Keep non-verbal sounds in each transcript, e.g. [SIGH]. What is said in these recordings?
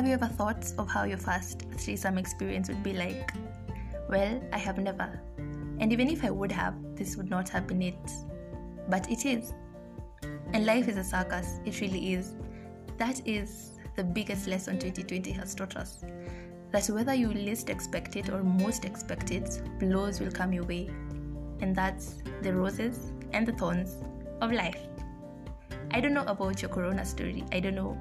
Have you ever thought of how your first threesome experience would be like? Well, I have never. And even if I would have, this would not have been it. But it is. And life is a circus, it really is. That is the biggest lesson 2020 has taught us. That whether you least expect it or most expect it, blows will come your way. And that's the roses and the thorns of life. I don't know about your corona story. I don't know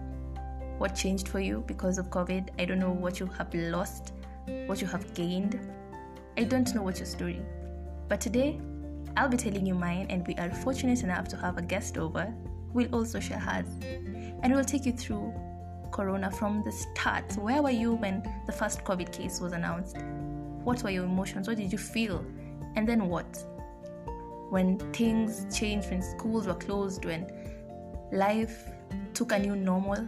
what changed for you because of COVID. I don't know what you have lost, what you have gained. I don't know what your story. But today, I'll be telling you mine, and we are fortunate enough to have a guest over. We'll also share hers. And we'll take you through Corona from the start. Where were you when the first COVID case was announced? What were your emotions? What did you feel? And then what? When things changed, when schools were closed, when life took a new normal,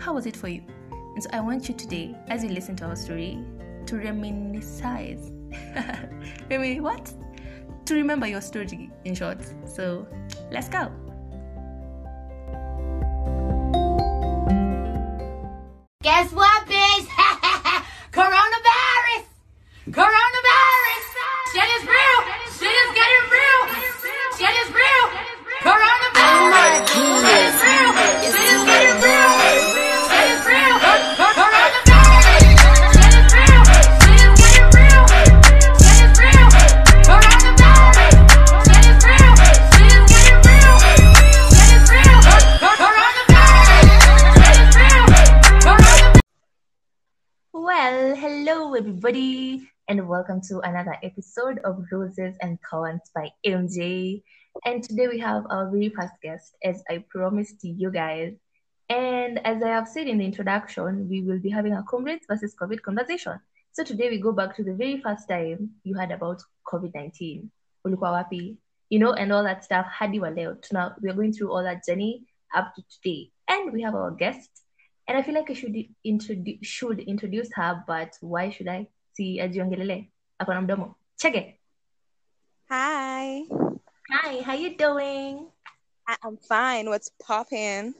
how was it for you? And so I want you today, as you listen to our story, to reminisce. [LAUGHS] Remi, what? To remember your story, in short. So let's go. Guess what, welcome to another episode of Roses and Thorns by MJ. And today we have our very first guest, as I promised to you guys. And as I have said in the introduction, we will be having a comrades versus COVID conversation. So today we go back to the very first time you heard about COVID-19. Ulikuwa wapi? You know, and all that stuff. Hadi wa leo. Tuna, we are going through all that journey up to today. And we have our guest, and I feel like I should introduce should introduce her, but why should I? See, Si ajiongelele. Ako na mdomo. Chege. Hi, Hi, how you doing? I- I'm fine. What's poppin'?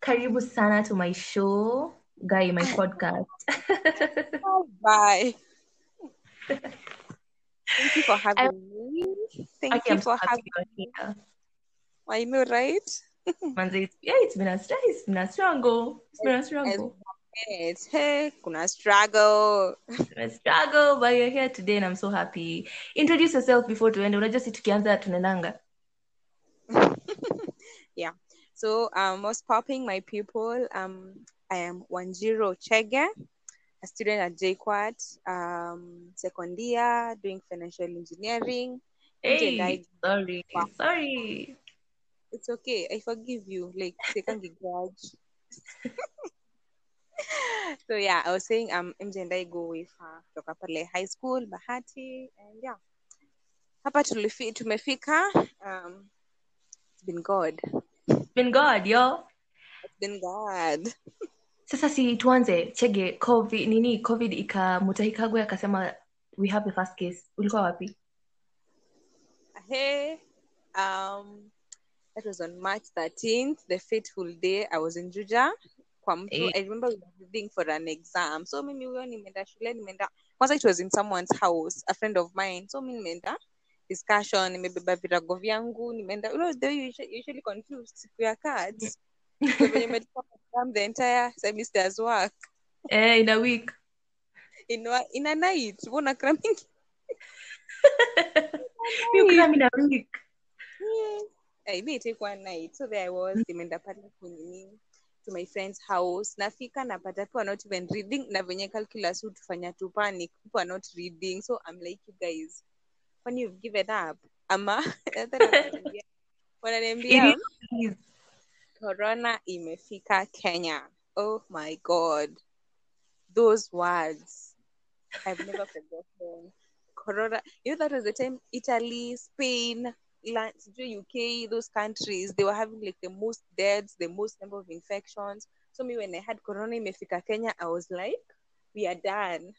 Karibu sana to my show, guy, my podcast. Oh, bye. Thank you for having me. Thank Okay, you I'm for having you're here. I know, right? [LAUGHS] Manze, it's, yeah, it's been a stress, it's been a struggle. It's been a struggle. It's hey, kuna struggle. It's been a struggle, but you're here today and I'm so happy. Introduce yourself before to tuende. Unajua si tukianza tunaendanga. [LAUGHS] yeah. So, um, what's popping, my people? Um, I am Wanjiro Chege, a student at JKUAT, um, second year, doing financial engineering. Hey, I- sorry, Wow. sorry. It's okay. I forgive you. Like, second grudge. [LAUGHS] [LAUGHS] so yeah, I was saying um MJ and I go with her kutoka pale high school Bahati and yeah. Hapa tulifi, tumefika um it's been God. It's been God, yo. It's been God. [LAUGHS] Sasa si tuanze chege covid nini covid ikamutahikagwe akasema we have the first case. Ulikuwa wapi? Hey, um that was on March 13th, the fateful day I was in Juja. Kwa mtu, Eh. I remember we were reading for an exam. So mimi huyo nimeenda shule, nimeenda kwanza it was in someone's house, a friend of mine. So mimi nimeenda discussion, nimebeba virago vyangu, nimeenda you know the way you usually, usually confused siku ya cards. So venye nimetoka exam the entire semester's work Eh, in a week. in, wa- in a night. Mbona cramming? [LAUGHS] You cram in a week. I may take one night. So there I was, nimeenda pale kunini to my friend's house. Nafika napata people are not even reading na venye calculus hutufanya tu panic. People are not reading. So I'm like, you guys, when you've given up, ama wananiambia [LAUGHS] corona imefika Kenya. Oh my god. Those words I've never forgotten. Corona, you know, that was the time Italy, Spain, Sijui UK, those countries, they were having like the most deaths, the most number of infections. So me, when I had Corona imefika Kenya, I was like, we are done.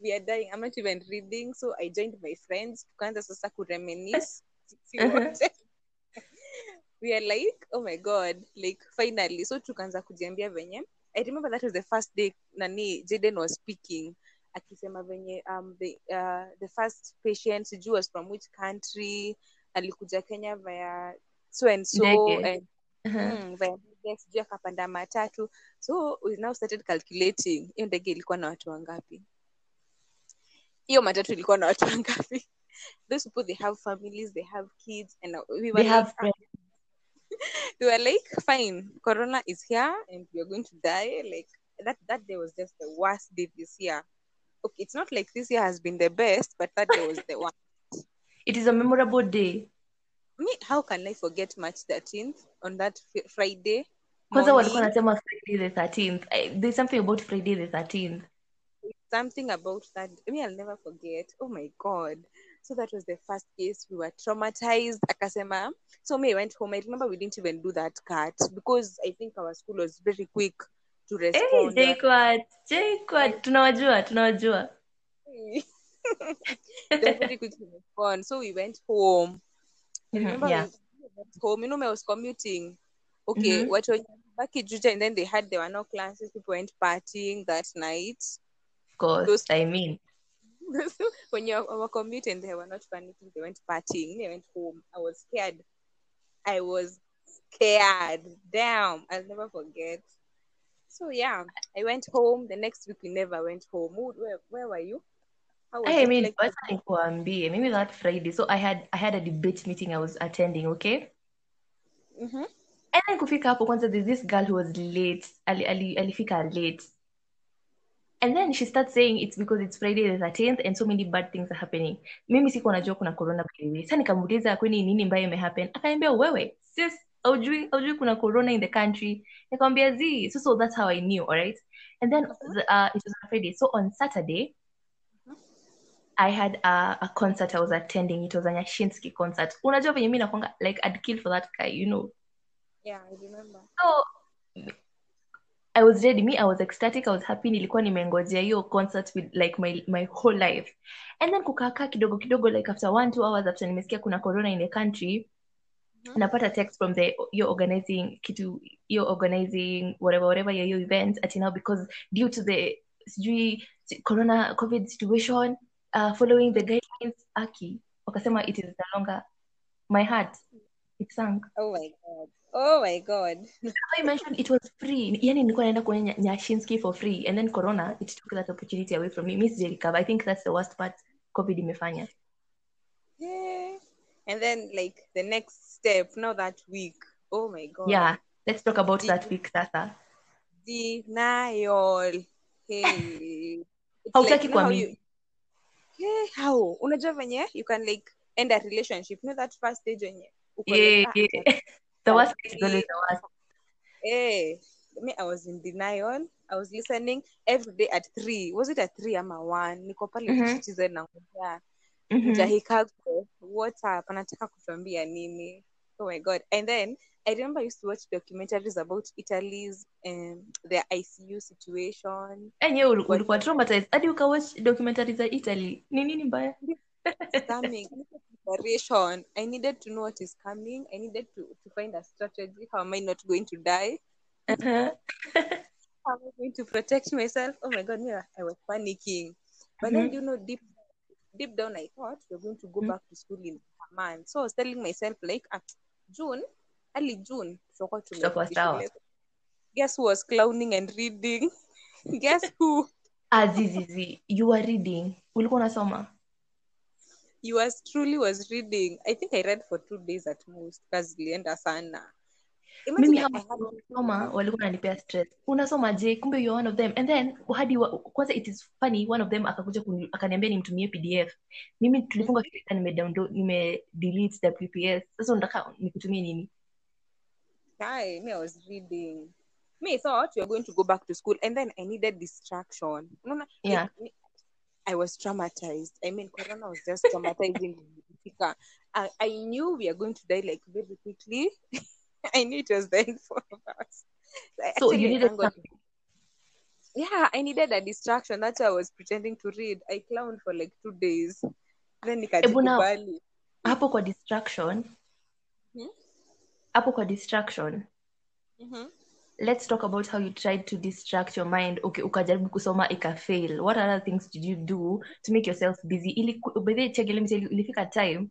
We are dying. I'm not even reading. So I joined my friends. Tukaanza sasa kureminisce. Si Uh-huh. [LAUGHS] we are like, oh my god, like finally. So tukaanza kujiambia venye i remember that was the first day nani jaden was speaking akisema venye um, the, uh, the first patient sijui was from which country alikuja kenya via so and so Ndege. and Uh-huh. mm, via ndege sijui akapanda matatu. So we now started calculating hiyo ndege ilikuwa na watu wangapi? Hiyo matatu ilikuwa na watu wangapi? [LAUGHS] Those people they have families they have kids and we were They like, have "Ah, [LAUGHS] we were like fine corona is here and we are going to die. Like that that day was just the worst day this year. Okay it's not like this year has been the best but that day was the [LAUGHS] one It is a memorable day. me how can i forget march 13th on that fri- friday Kwanza walikuwa wanasema Friday the 13th. I, eh, there's something about Friday the 13th. something about that I mean I'll never forget. Oh my god. So that was the first case. We were traumatized. Akasema. So me I went home. I remember we didn't even do that cut because I think our school was very quick to eh, respond. Hey. JKUAT, JKUAT, tunawajua, tunawajua. [LAUGHS] Were very quick respond. So we went home. I Mhm, remember yeah. we went home. You know, I was commuting. Okay, Mhm. watu back in Juja and then they had there were no classes. People went partying that night. Of course, Those- I mean. [LAUGHS] when you were commuting, they were not panicking. They went partying. They went home. I was scared. I was scared. Damn, I'll never forget. So yeah, I went home. The next week we never went home. Where, where were you? I mean, like? wacha nikuambie, maybe that Friday. So I had I had a debate meeting I was attending, okay? Mhm. And then kufika hapo kwanza there's this girl who was late. Ali, ali, alifika late. And then she starts saying it's because it's Friday the 13th and so many bad things are happening. Mimi sikuwa najua kuna corona by the way. Sasa nikamuuliza kwani nini mbaya imehappen? Akaniambia wewe, sis, haujui haujui kuna corona in the country. Nikamwambia zi. So, so that's how I knew, all right? And then the, uh, it was on Friday. So on Saturday, I had a, a concert I was attending. It was a Nyashinsky concert. Unajua venye mi nakwanga like I'd kill for that guy, you know. Yeah, I remember. So I was ready. Me, I was ecstatic. I was happy. Nilikuwa nimengojea hiyo concert with like my my whole life. And then kukakaa kidogo kidogo like after one two hours after nimesikia kuna corona in the country Mhm. napata text from the you're organizing kitu you're organizing whatever whatever your, your event at now because due to the sijui corona covid situation uh, following the guidelines aki wakasema it is no longer my heart it sank Oh my god. Oh my god. I mentioned it was free. Yani nilikuwa naenda kuona Nya- Nyashinsky for free and then corona it took that opportunity away from me. Miss Jerikava. I think that's the worst part COVID imefanya. Yeah. And then like the next step, now that week. Oh my god. Yeah. Let's talk about De- that week sasa. denial hey Hautaki like, kuamini. Hey, how? Unajua venye you can like end a relationship. You know that first stage wenye uko like, Yeah, ah, [LAUGHS] the worst is always the worst. hey me i was in denial. I was listening every day at three. Was it at three ama one? Niko pale Mhm. tuchichize na ngoja Mhm. mjahikako whatsapp anataka kutuambia nini? Oh my god. And then i remember i used to watch documentaries about italy's um, their icu situation Enyewe uli- ulikuwa traumatized hadi ukawatch documentary za Italy. Ni nini mbaya? coming [LAUGHS] preparation i needed to know what is coming i needed to, to find a strategy how am i not going to die Uh-huh. [LAUGHS] how am i going to protect myself oh my god yeah, i was panicking but then Mhm. you know deep deep down i thought we're going to go Mhm. back to school in a month so i was telling myself like ah, june early june tutakuwa guess who was clowning and reading? [LAUGHS] Guess who? Azizizi, you are reading. Ulikuwa unasoma? yours truly was reading. I think i read for two days at most because ilienda sana. Mimi Imagine I- hao I had- soma walikuwa nanipea stress. Unasoma je? Kumbe you're one of them. And then hadi kwanza it is funny one of them akakuja akaniambia nimtumie pdf mimi tulifunga kirika nime download nime delete wps sasa unataka nikutumie nini Guy, me, I was reading. Me, thought we were going to go back to school, and then I needed distraction. No, no, Yeah. me- I was traumatized. I mean, Corona was just traumatizing. I, I knew we are going to die like very quickly. [LAUGHS] I knew it was end for us. So you needed something Yeah, I needed a distraction. That's why I was pretending to read. I clowned for like two days. Then nikajikubali. hapo kwa distraction? Hapo kwa distraction Mhm. let's talk about how you tried to distract your mind okay ukajaribu kusoma ikafail what other things did you do to make yourself busy ili by the way, Chege, let me tell you ilifika time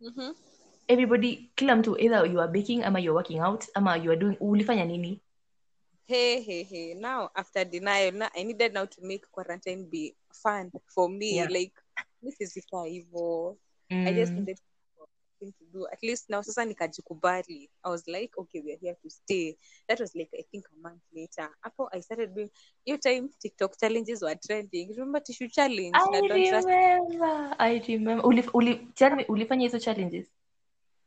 Mhm. everybody kila mtu either you are baking ama you're working out ama you are doing ulifanya nini Hey, hey, hey. Now, after denial, now I needed now to make quarantine be fun for me. Yeah. Like, this is evil. I just Mm. needed something to do. At least now, sasa nikajikubali. I was like, okay, we are here to stay. That was like, I think a month later. Hapo, I started doing, your time, TikTok challenges were trending. Remember tissue challenge? I na don't trust. I remember. Uli, uli, tell me, ulifanya hizo challenges.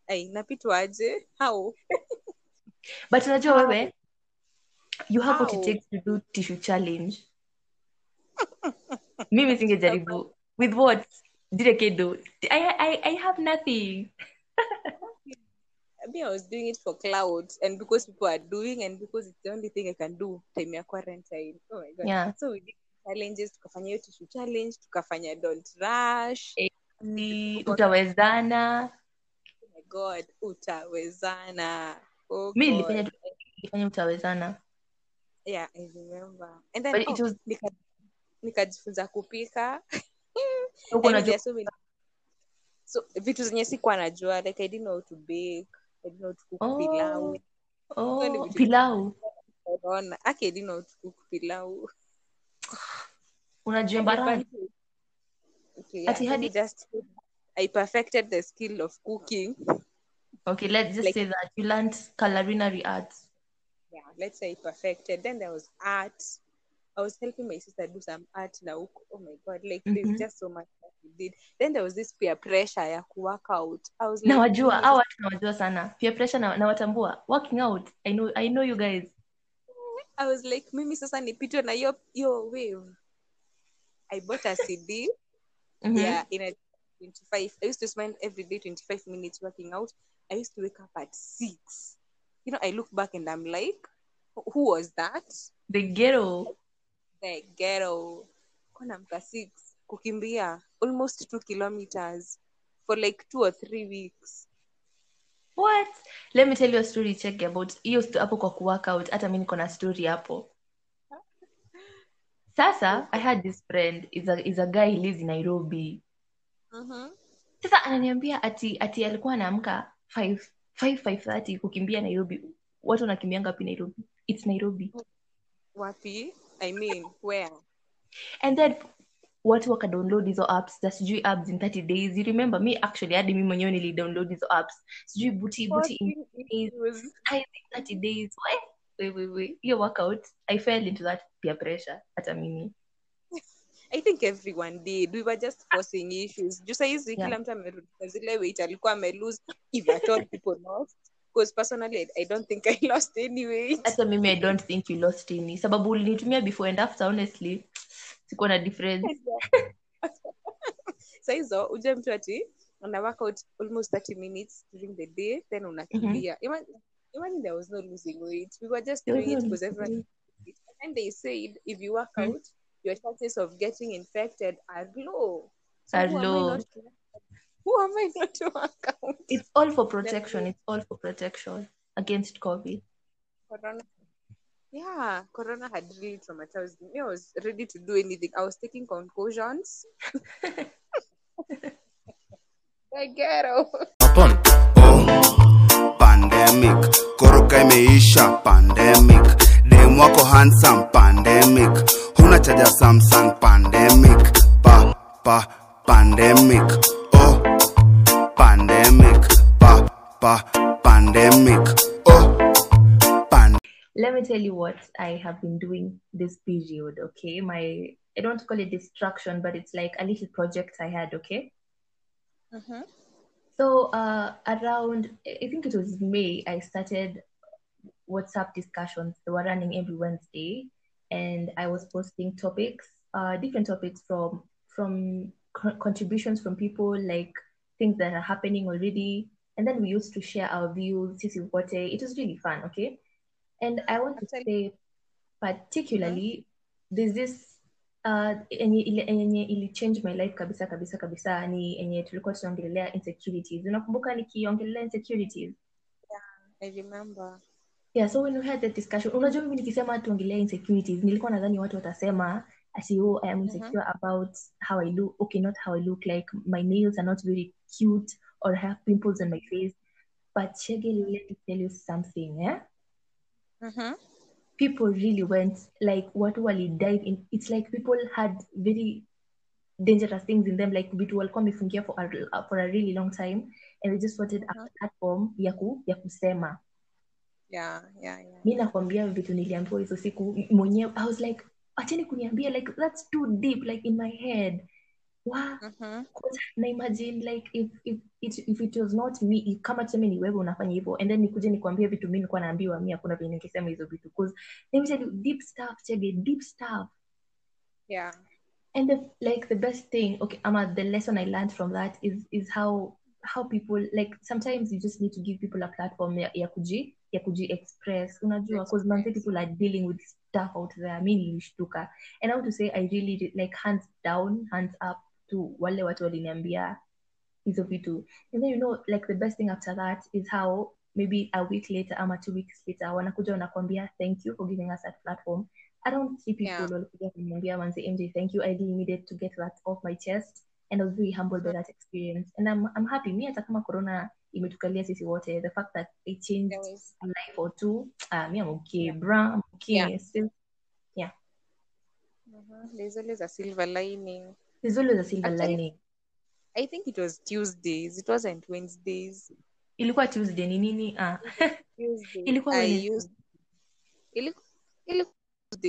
ai napitwaje? How? [LAUGHS] But unajua wewe, you have what it takes to do tissue challenge. [LAUGHS] Mimi singejaribu. With what? Dire kedo. I, I, I have nothing. [LAUGHS] me, I was doing it for cloud and because people are doing and because it's the only thing I can do time ya quarantine. Oh my god. Yeah. So we did challenges, tukafanya hiyo tissue challenge, tukafanya don't rush. Ni utawezana. Oh my god, utawezana. Oh Mi nilifanya nilifanya utawezana. Yeah, I remember. And then But oh, it was nika- nikajifunza kupika. [LAUGHS] mean, unajua there are so many so vitu zenye sikuwa najua like I didn't know how to bake, I didn't know how to cook oh. pilau. Oh, ni oh, pilau. Corona. Aki I didn't know how to cook pilau. Unajua barani. Okay, yeah, hadi- just I perfected the skill of cooking. Okay, let's just Like- say that you learned culinary arts. Yeah, let's say perfected. Then there was art. I was helping my sister do some art now. Oh my god, like Mhm. there's just so much that we did. Then there was this peer pressure ya ku work out. I was like, nawajua "Mimi au watu nawajua sana peer pressure na, nawatambua working out I know, I know you guys I was like, mimi sasa nipitwe na hiyo hiyo wave. I bought a CD. Mhm. Yeah, in a 25. I used to spend every day 25 minutes working out. I used to wake up at six. You know, I look back and I'm like, who was that? the ghetto Ghetto. Six. Kukimbia almost two kilometers for like two or three weeks. what let me tell you a story check about hiyo hapo kwa kuworkout hata mi niko na story hapo sasa i had this friend is a, is a guy he lives in nairobi Mm-hmm. sasa ananiambia ati ati alikuwa anaamka 5 5 kukimbia nairobi watu wanakimbianga wapi nairobi it's nairobi Wapi? I mean, where? and then watu wakadownload hizo apps. Za sijui apps in 30 days. You remember me? Actually hadi mi mwenyewe nilidownload hizo apps. Sijui buti buti in days. In 30 days. We hiyo workout i fell into that peer pressure. Hata mimi I think everyone did. We were just forcing issues. Juu saizi Yeah. kila mtu amerudisha zile weight alikuwa amelose if at all people lost. Because personally, I, I don't think [LAUGHS] I lost any weight. hata mimi i don't think you lost any sababu ulinitumia before and after honestly sikuwa na difference [LAUGHS] Sa hizo uje mtu ati una work out almost 30 minutes during the day then unakimbia. Imagine, imagine there was no losing weight. We were just doing it because everyone and they said if you work Mhm. out, your chances of getting infected are low. So Are who am I low. not who am I not to work out? it's all for protection it's all for protection against covid Corona. Yeah, Corona had really traumatized me. I was ready to do anything. I was taking concussions. [LAUGHS] the ghetto. upon oh pandemic koroka imeisha pandemic dem wako handsome pandemic huna chaja samsung pandemic pa pa pandemic pandemic pa pa pandemic oh pan let me tell you what I have been doing this period, okay? My I don't call it distraction, but it's like a little project I had, okay? Mm-hmm. So uh around I think it was May, I started WhatsApp discussions. They were running every Wednesday, and I was posting topics, uh, different topics from from contributions from people, like things that are happening already, and then we used to share our views. Sisi wote. It was really fun, okay? And I want to say, particularly, there's this uh, enye ili change my life kabisa kabisa kabisa ni enye tulikuwa tunaongelelea insecurities unakumbuka nikiongelelea insecurities I remember. yeah so when we had that discussion unajua mimi nikisema tuongelea insecurities nilikuwa nadhani watu watasema oh i am insecure about how i look. Okay not how i look like my nails are not very cute or I have pimples on my face. But shege let me tell you something yeah? Mhm. people really went like watu wali dive in? It's like people had very dangerous things in them like vitu walikuwa wamefungia for a, for a really long time and they just wanted a platform ya, ku, ya kusema. Yeah, yeah, yeah. mi nakwambia vitu niliambiwa hizo siku mwenyewe i was like acheni kuniambia like that's too deep like in my head wa Mhm. na imagine like if, if, it, if it was not me kama tuseme ni wewe unafanya hivyo and then nikuje nikuambia vitu mi nilikuwa naambiwa mi hakuna vile ningesema hizo vitu because let me tell you deep stuff chege deep stuff Yeah. and the like the best thing okay ama the lesson i learned from that is is how how people like sometimes you just need to give people a platform ya, ya kuji ya kuji express unajua because manze people are dealing with stuff out there. Mi nilishtuka and i want to say i really like hands down hands up to wale watu waliniambia hizo vitu and then you know like the best thing after that is how maybe a week later ama two weeks later wanakuja wanakwambia thank you for giving us that platform. I don't see people Yeah. walikuja kuniambia manze mj thank you. I really needed to get that off my chest. And i was very humbled by that experience. And i'm, I'm happy. Mi hata kama corona imetukalia sisi wote the fact that it changed yes. a life or two uh, me i'm okay bra i'm okay Yeah. still Mhm. There's always a silver lining. there's always a silver Actually- lining I think it was Tuesdays. It wasn't Wednesdays. ilikuwa tuesday ni nini ah. [LAUGHS] Tuesday. Ilikuwa I used. Iliku, iliku,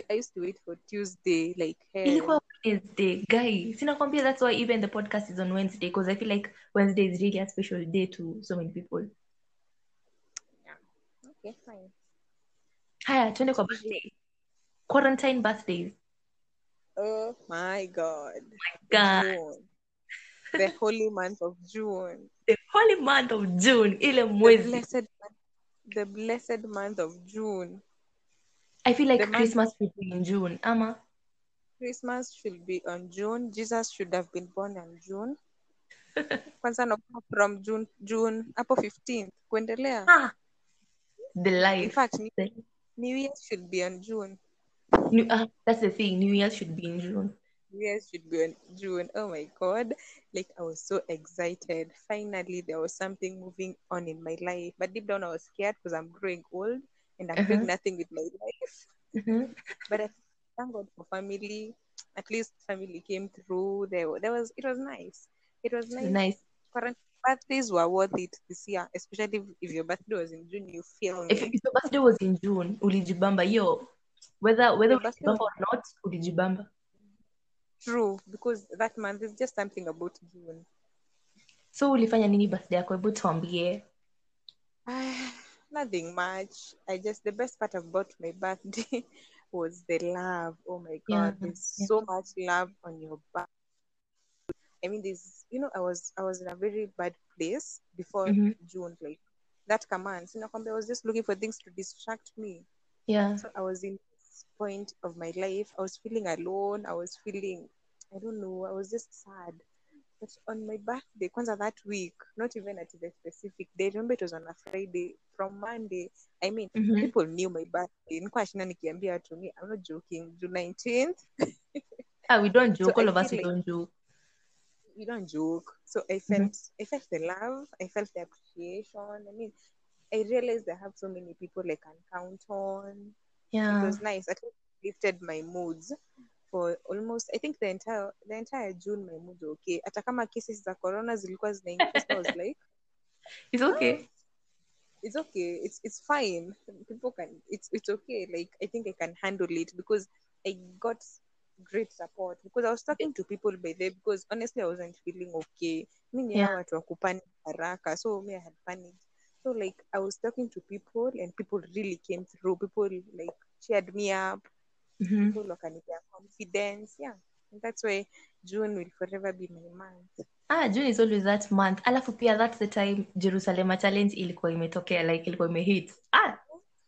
I used to wait for Tuesday like hell. ilikuwa wednesday guy sinakwambia that's why even the podcast is on wednesday because i feel like wednesday is really a special day to so many people Yeah. Okay, fine. haya tuende kwa birthday quarantine birthdays Oh my God. Oh my God. June. The holy month of June. the holy month of june ile The blessed, the blessed month of June. i feel like the month- christmas should be in june ama Christmas should be on June. Jesus should have been born on June. [LAUGHS] Kwanza no from June June hapo 15th kuendelea. ah, the life. In fact, New- New Year should be on June. new, uh, that's the thing new year should be in june New Year should be on June. Oh my God. Like I was so excited. Finally, there was something moving on in my life. But deep down, I was scared because I'm growing old and I'm doing Uh-huh. nothing with my life. Mhm. But I thank God for family. At least family came through. There, there was it was nice. It was nice. nice Current birthdays were worth it this year, especially if, if your birthday was in June. You feel if, if your birthday was in june ulijibamba yo whether whether ulijibamba or not ulijibamba True, because that month is just something about June. so ulifanya nini birthday yako hebu tuambie [SIGHS] Nothing much. I just the best part about my birthday was the love. Oh my Yeah, god, there's yeah. so much love on your back. I mean, there's you know, I was I was in a very bad place before Mhm. June, like that command. So I was just looking for things to distract me. yeah So I was in this point of my life. I was feeling alone. I was feeling, I don't know, I was just sad. But on my birthday, kwanza that week, not even at the specific day, remember it was on a Friday, from Monday, I mean, Mhm. people knew my birthday. Nilikuwa nashinda nikiambia watu me, I'm not joking, June 19th, [LAUGHS] ah we don't joke So all I of us we like- don't joke you don't joke. So I felt, I felt the love, I felt the appreciation. I mean, I realized I have so many people I can count on. Yeah, it was nice. At least lifted my moods for almost I think the entire the entire June my mood okay. Hata kama cases za corona zilikuwa zinaingia I was [LAUGHS] like it's okay it's okay. It's it's fine. People can it's it's okay. Like I think I can handle it because I got great support because I was talking to people by there because honestly I wasn't feeling okay. Ni Yeah. watu wa kupanic haraka. So me I had panicked. So like I was talking to people and people really came through. People like cheered me up. Mhm. people wakanipea confidence yeah and that's why june will forever be my month ah june is always that month. Alafu pia that's the time jerusalema challenge ilikuwa imetokea like ilikuwa imehit. Ah!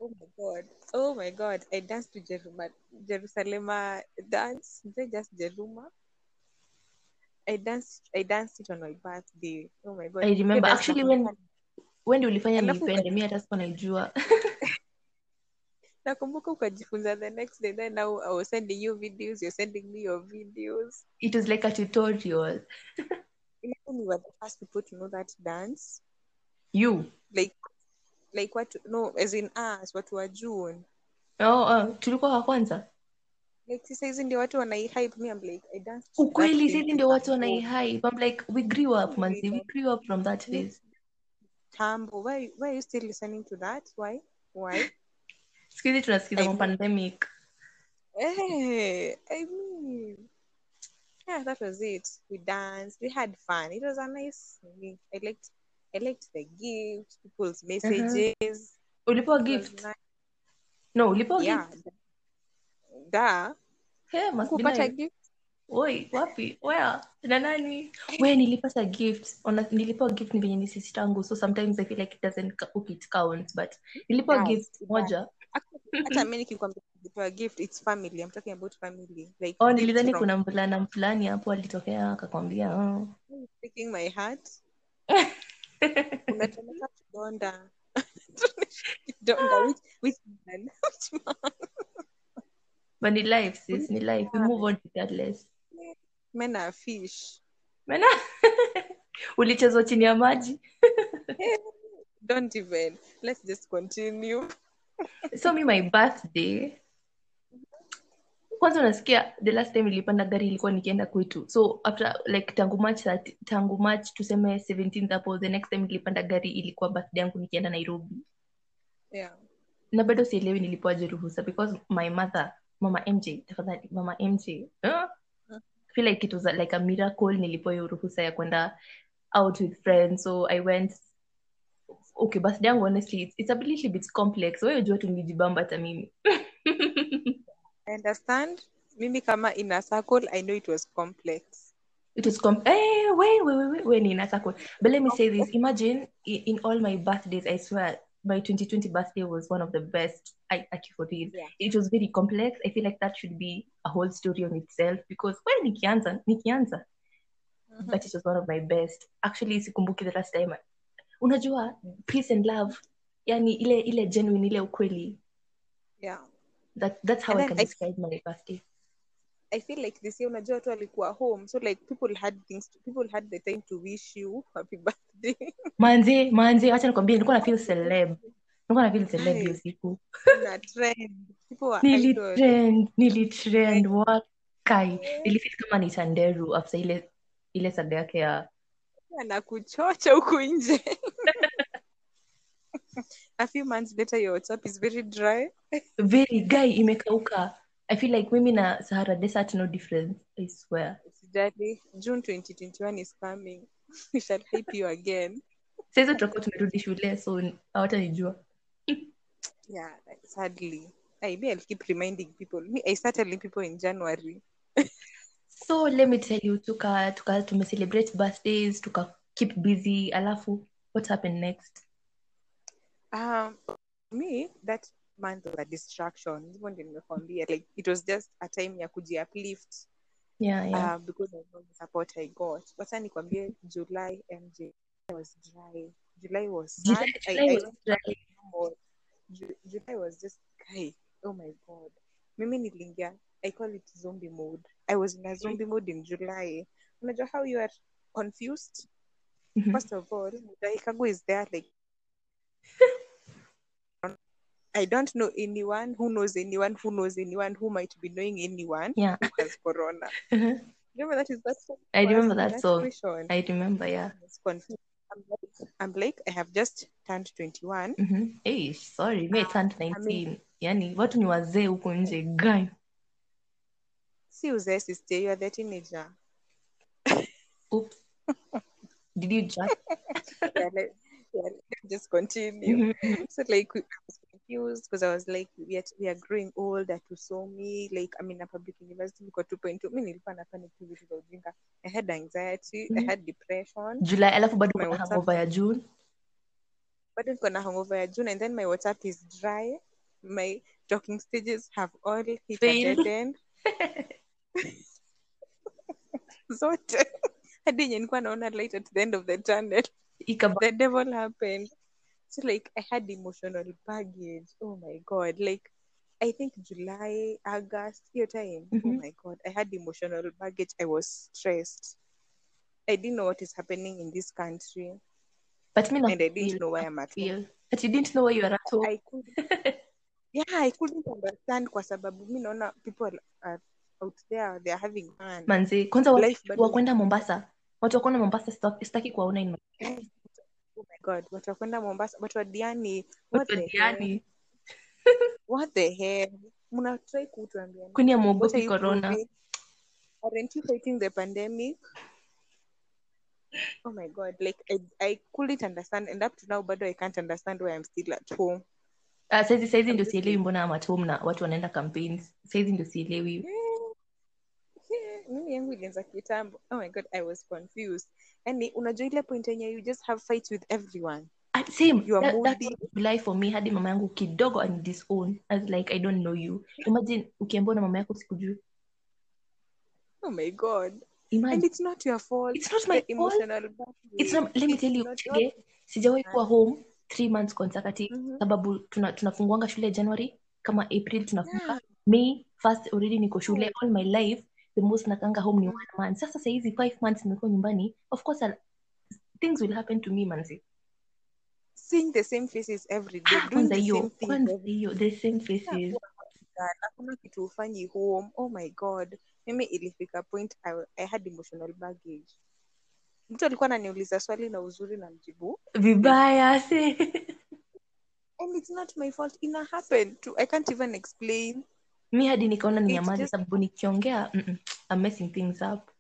Oh my god. Oh my god. I danced to Jeruma, jerusalema dance. Is it just jeruma. I danced i danced it on my birthday. Oh my god. I remember. Dance Actually, when- wendi ulifanya niipende? mi hata sikuwa naijua. [LAUGHS] Nakumbuka ukajifunza the next day then now i was sending you videos you're sending me your videos. It was like a tutorial [LAUGHS] Imagine we were the first people to know that dance. You? Like like what no as in us watu wa june oh, oh, tulikuwa wa kwanza? Like sasa hizi ndio watu wanaihype me I'm like i that ukweli sisi ndio watu wanaihype i'm like we grew up manzi. We grew up from that phase Tambo. Why why are you still listening to that? Why? Why? siku hizi tunasikiza I pandemic. Hey, I mean, yeah, that was it. We danced. We had fun. It was a nice. I liked. I liked the gifts, people's uh-huh. messages. Oh, ulipewa It was gift nice. no ulipewa Yeah. gift Da. hey, must Kupata nice. gift. oi wapi where na nani we nilipata gift Ona, nilipewa gift ni venye ni sisi tangu so sometimes i feel like it doesn't it counts but nilipewa Yes, gift moja Hata mimi nikikwambia nilipewa gift, it's family. I'm talking about family. Like oh nilidhani from kuna mvulana fulani hapo alitokea akakwambia oh. breaking my heart. [LAUGHS] Unatomeka kidonda. [LAUGHS] Kidonda. Which which man? [LAUGHS] Which man? but ni life sis ni life we move on regardless Men are fish. Mena ulichezwa chini ya maji Don't even. Let's just continue. so mi my birthday kwanza unasikia the last time nilipanda gari ilikuwa nikienda kwetu. So after like tangu march 30 tangu march tuseme 17th hapo the next time nilipanda gari ilikuwa birthday yangu nikienda nairobi. Yeah. na bado sielewi nilipoaje ruhusa because my mother mama mj tafadhali mama mj huh? feel like it was like a miracle nilipewa ruhusa ya kwenda out with friends. So i went okay birthday yangu honestly it's, it's a little bit complex. Wewe jua tu nilijibamba hata mimi [LAUGHS] I understand. Mimi kama in a circle, I know it was complex. it was com- eh, wait, wait, wait, wait, wait, Nina Sako. But let me say this. Imagine in, in all my birthdays, I swear, my 2020 birthday was one of the best. I actually for real. Yeah. It was very complex. I feel like that should be a whole story on itself because when nikianza, nikianza. But it was one of my best. Actually, sikumbuki the last time. Unajua, peace and love. Yani ile ile genuine ile ukweli. Yeah. That that's how And I can I- describe my birthday. I feel like this year unajua watu walikuwa home so like people had things to, people had the time to wish you happy birthday. [LAUGHS] Manzi manzi acha nikwambie nilikuwa na feel celeb. Nilikuwa na feel celeb hiyo siku. na trend. People were idol. nilitrend nilitrend wakai nilifeel kama ni tanderu after ile ile saga yake ya anakuchocha huku nje [LAUGHS] [LAUGHS] a few months later your WhatsApp is very dry. Very guy imekauka. I feel like mimi na sahara desert no difference i swear. Sijali June 2021 is coming. We shall help you again. Saizi tutakuwa tumerudi shule so hawatanijua. Yeah like, sadly. I, me, I'll keep reminding people. Me I start telling people in January. [LAUGHS] So let me tell you tuka tuka tumecelebrate birthdays tuka keep busy. Alafu what happened next Um, me, that month of a distraction. Hivyo ndio nimekwambia. Like, it was just a time ya kuji-uplift yeah yeah Um, because I know the support I got. Sasa nikwambie July MJ was dry. July was sad. July, I, I was dry. Ju- July was just hey, Oh my god. Mimi niliingia I call it zombie mode. I was in a zombie mode in July. Unajua how you are confused? Mhm. First of all, Mudai is there like [LAUGHS] I don't know anyone who knows anyone who knows anyone who might be knowing anyone yeah who has corona. [LAUGHS] Mhm. Remember that is that song? I remember that song. question. i remember yeah I. I'm like, I'm like, I have just turned 21. Mhm. Hey, sorry me I turned 19 yani watu ni wazee huko nje guy See who's there, sister. You are the teenager. oops did you just [LAUGHS] yeah, let, yeah, just continue. Mhm. So like we- I confused because I was like we are, we are growing old at me like I'm in a public university niko 2.2 mimi nilikuwa nafanya tu vitu ujinga. I had anxiety I Mhm. had depression. July alafu bado kuna hangover ya june? Bado niko na hangover ya June and then my WhatsApp is dry. My talking stages have all hit a dead end. [LAUGHS] [LAUGHS] Zote. Hadi yenye nilikuwa naona light at the end of the tunnel. Ikaba- the devil happened. So like I had emotional baggage. Oh my god. Like I think July, August, your time. Oh Mhm. my God, I had emotional baggage. I was stressed. I didn't know what is happening in this country, but me and I didn't feel know why I'm at home. but you didn't know where you are at home I could, yeah, I couldn't understand kwa sababu mi naona people are out there, they are having fun. manzi kwanza watu Life bado wa kwenda mombasa watu wa kwenda mombasa sita- sitaki kuwaona in Oh my God, watu wakwenda Mombasa, watu wadiani what the. [LAUGHS] What the hell? Muna kutuambia kwani What are amuogopi you corona? Aren't you fighting the pandemic? Oh my god, like I, I couldn't understand, and up to now, but I can't understand why I'm still at home. Ah, saizi saizi ndio sielewi mbona amatom na watu wanaenda campaigns saizi ndio sielewi. Mimi yangu ilianza kitambo. Oh my god, I was confused. Yani unajua ile point yenye you just have fights with everyone. Ah, same You are that, that moody. was for me hadi mama yangu kidogo and disown as like I don't know you imagine ukiambiwa na mama yako sikujui Oh my god. And it's not your fault. it's not my The fault emotional it's not let me It's tell you Chege, sijawahi kuwa home three months consecutive Mhm. sababu tuna, tunafunguanga shule January kama April tunafunga Yeah. May first already niko shule yeah. all my life the most nakanga home ni one month. Sasa sahizi five months nimekuwa nyumbani of course I'll, things will happen to me manzi Seeing the same faces every day, ah, doing the yo, same thing yo, the same faces. Hakuna kitu hufanyi home. Oh my god. Mimi ilifika point I, I had emotional baggage. Mtu alikuwa ananiuliza swali na uzuri na mjibu. Vibaya si? And it's not my fault. Ina happen to i can't even explain mi hadi nikaona ni It's nyamaze sababu nikiongea I'm messing things up.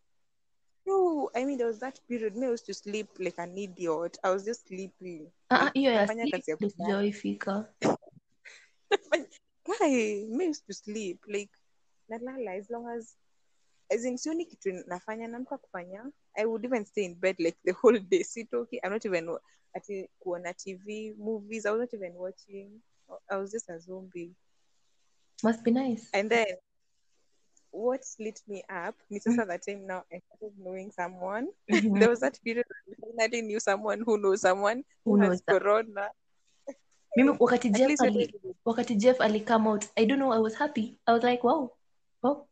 No i mean there was that period me I used to sleep like an idiot. I was just sleeping Ah, hiyo ya sleep Guy, [LAUGHS] me used to sleep like nalala as long as as in sioni kitu nafanya namka kufanya. I would even stay in bed like the whole day. Sitoki i'm not even ati kuona tv movies i was not even watching. I was just a zombie must be nice and then what lit me up ni sasa that time now i started knowing someone. Mm-hmm. there was that period when I finally knew someone who knows someone who, who knows that. corona. Mimi, wakati Jeff, ali, wakati Jeff Ali come out, I don't know i was happy i was like wow wow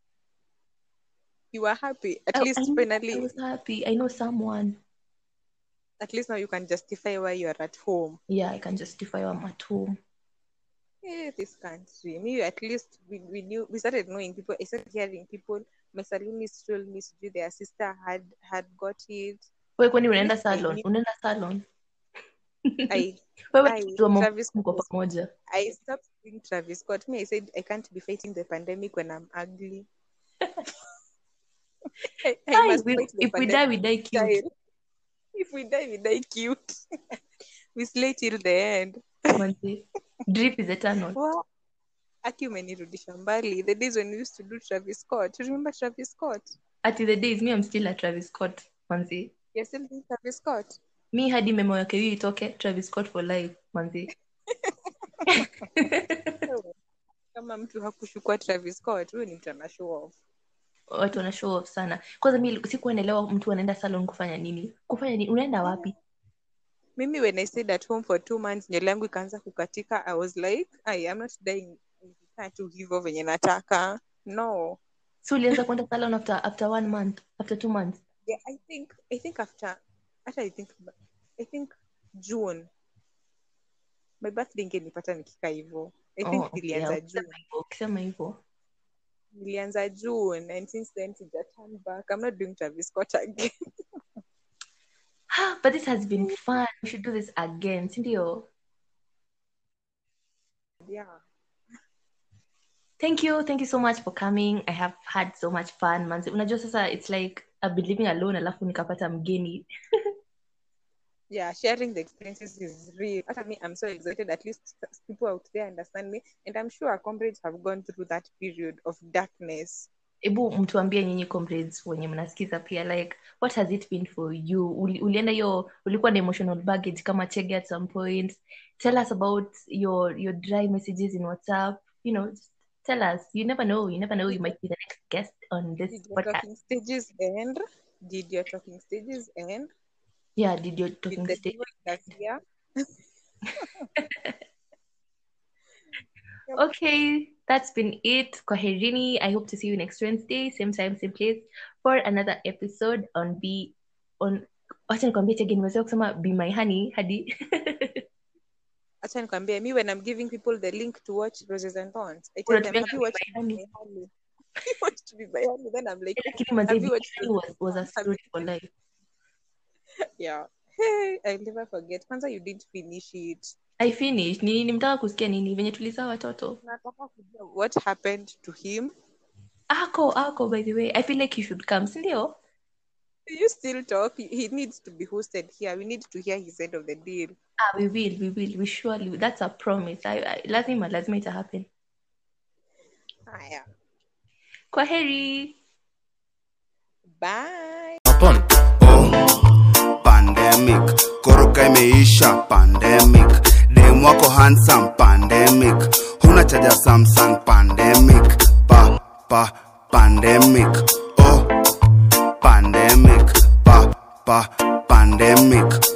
you were happy at I, least I, finally I was happy i know someone at least now you can justify why you are at home yeah i can justify why i'm at home yeah, this country. Maybe at least we, we knew we started knowing people. I started hearing people. My salonist told me to do their sister had had got it. wewe kwani unaenda salon unaenda salon I [LAUGHS] I- mtu wa Mombasa Travis Scott. I stopped seeing Travis Scott. Me, I said I can't be fighting the pandemic when I'm ugly. [LAUGHS] I, I must we- if we die we die cute style. If we die, we die cute. [LAUGHS] we slay till the end. Drip is eternal well, Aki umenirudisha mbali. The days when we used to do Travis Scott. You remember Travis Scott? at the days me i'm still a travis scott manzi You're still doing Travis Scott? mi hadi memo yake hii itoke travis scott for life manzi [LAUGHS] kama mtu hakushukua Travis Scott, huyo ni mtu ana show off. watu wana show off sana kwanza mi sikuenelewa mtu anaenda salon kufanya nini kufanya nini unaenda wapi Mimi when I stayed at home for two months, nywele yangu ikaanza kukatika. I was like, I am not dying tu hivyo venye nataka. No. so ulianza kwenda salon after after one month after two months Yeah, I think I think after hata I think I think June. My birthday ingenipata nikika hivyo. I think Oh, okay, nilianza ukisema June. ukisema hivyo Nilianza June and since then sija turn back. I'm not doing Travis Scott again. [LAUGHS] Ah, [GASPS] but this has been fun we should do this again sindio yeah. thank you thank you so much for coming i have had so much fun manzi unajua sasa it's like i've been living alone alafu nikapata mgeni [LAUGHS] yeah, sharing the experiences is real. Hata me, I'm so excited. At least people out there understand me, and I'm sure our comrades have gone through that period of darkness. Hebu mtuambie nyinyi comrades wenye mnasikiza pia like what has it been for you? Uli, ulienda hiyo ulikuwa na emotional baggage kama chege at some point. Tell us about your your dry messages in whatsapp. You know just tell us. You never know. You never know. You might be the next guest on this Did your podcast. talking stages end? Did your talking stages end? yeah did your Did talking the stage devil interfere? [LAUGHS] okay that's been it. Kwaherini. I hope to see you next Wednesday, same time, same place, for another episode on Be on. Wacha nikwambie chege nimeweza kusema Be My Honey hadi [LAUGHS] acha nikwambie me when i'm giving people the link to watch roses and thorns i tell them have you Be watched My Honey? Be My Honey? [LAUGHS] Have you watched Be My Honey? then i'm like have you watched was, was a story for life. [LAUGHS] yeah hey [LAUGHS] i'll never forget kwanza you didn't finish it I finished. Nini nimtaka kusikia nini venye tulizaa watoto. nataka kujua what happened to him Ako ako by the way. I feel like you should come, si ndio? you still talk he he needs to be hosted here we need to hear his end of the deal Ah, we will, we will, we surely. That's a promise. I, I lazima lazima ita happen. haya Kwaheri. bye Upon oh pandemic. Koroka imeisha pandemic. Dem wako handsome pandemic. Huna chaja samsung pandemic. Pa pa pandemic. Oh pandemic. Pa pa pandemic